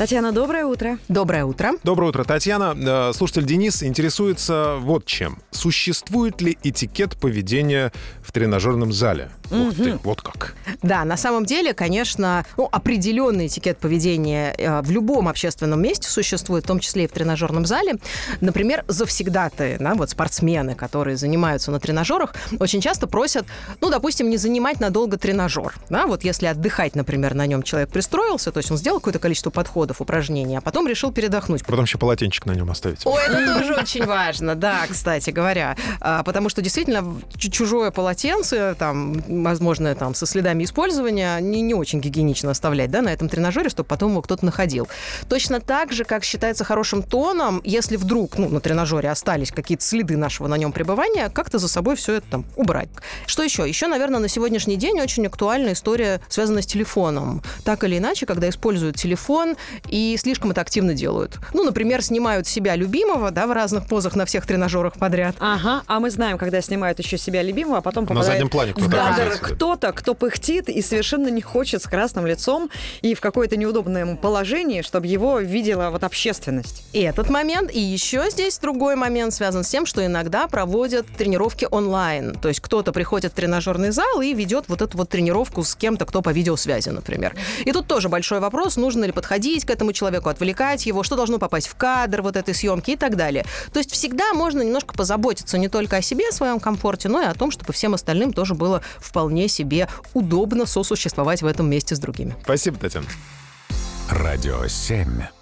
Татьяна, доброе утро. Доброе утро. Доброе утро, Татьяна. Э, Слушатель Денис интересуется вот чем. Существует ли этикет поведения в тренажерном зале? Ух ты, вот как. Да, на самом деле, конечно, ну, определенный этикет поведения э, в любом общественном месте существует, в том числе и в тренажерном зале. Например, завсегдатые, да, вот спортсмены, которые занимаются на тренажерах, очень часто просят, ну, допустим, не занимать надолго тренажер. Да, вот если отдыхать, например, на нем человек пристроился, то есть он сделал какое-то количество подходов, упражнений, а потом решил передохнуть. Потом еще полотенчик на нем оставить. Ой, это тоже очень важно, да, кстати говоря. А, Потому что действительно чу- чужое полотенце, там, возможно, там, со следами использования, не, не очень гигиенично оставлять, да, на этом тренажере, чтобы потом его кто-то находил. Точно так же, как считается хорошим тоном, если вдруг, ну, на тренажере остались какие-то следы нашего на нем пребывания, как-то за собой все это там убрать. Что еще? Еще, наверное, на сегодняшний день очень актуальна история, связанная с телефоном. Так или иначе, когда используют телефон и слишком это активно делают. Ну, например, снимают себя любимого, да, в разных позах на всех тренажерах подряд. Ага, а мы знаем, когда снимают еще себя любимого, а потом попадает заднем плане кто-то в кадр оказывается, да. кто-то, кто пыхтит и совершенно не хочет с красным лицом и в какое-то неудобное положении, чтобы его видела вот общественность. И этот момент, и еще здесь другой момент связан с тем, что иногда проводят тренировки онлайн. То есть кто-то приходит в тренажерный зал и ведет вот эту вот тренировку с кем-то, кто по видеосвязи, например. И тут тоже большой вопрос, нужно ли подходить к этому человеку, отвлекать его, что должно попасть в кадр вот этой съемки и так далее. То есть всегда можно немножко позаботиться не только о себе, о своем комфорте, но и о том, чтобы всем остальным тоже было вполне себе удобно сосуществовать в этом месте с другими. Спасибо, Татьяна. Радио 7.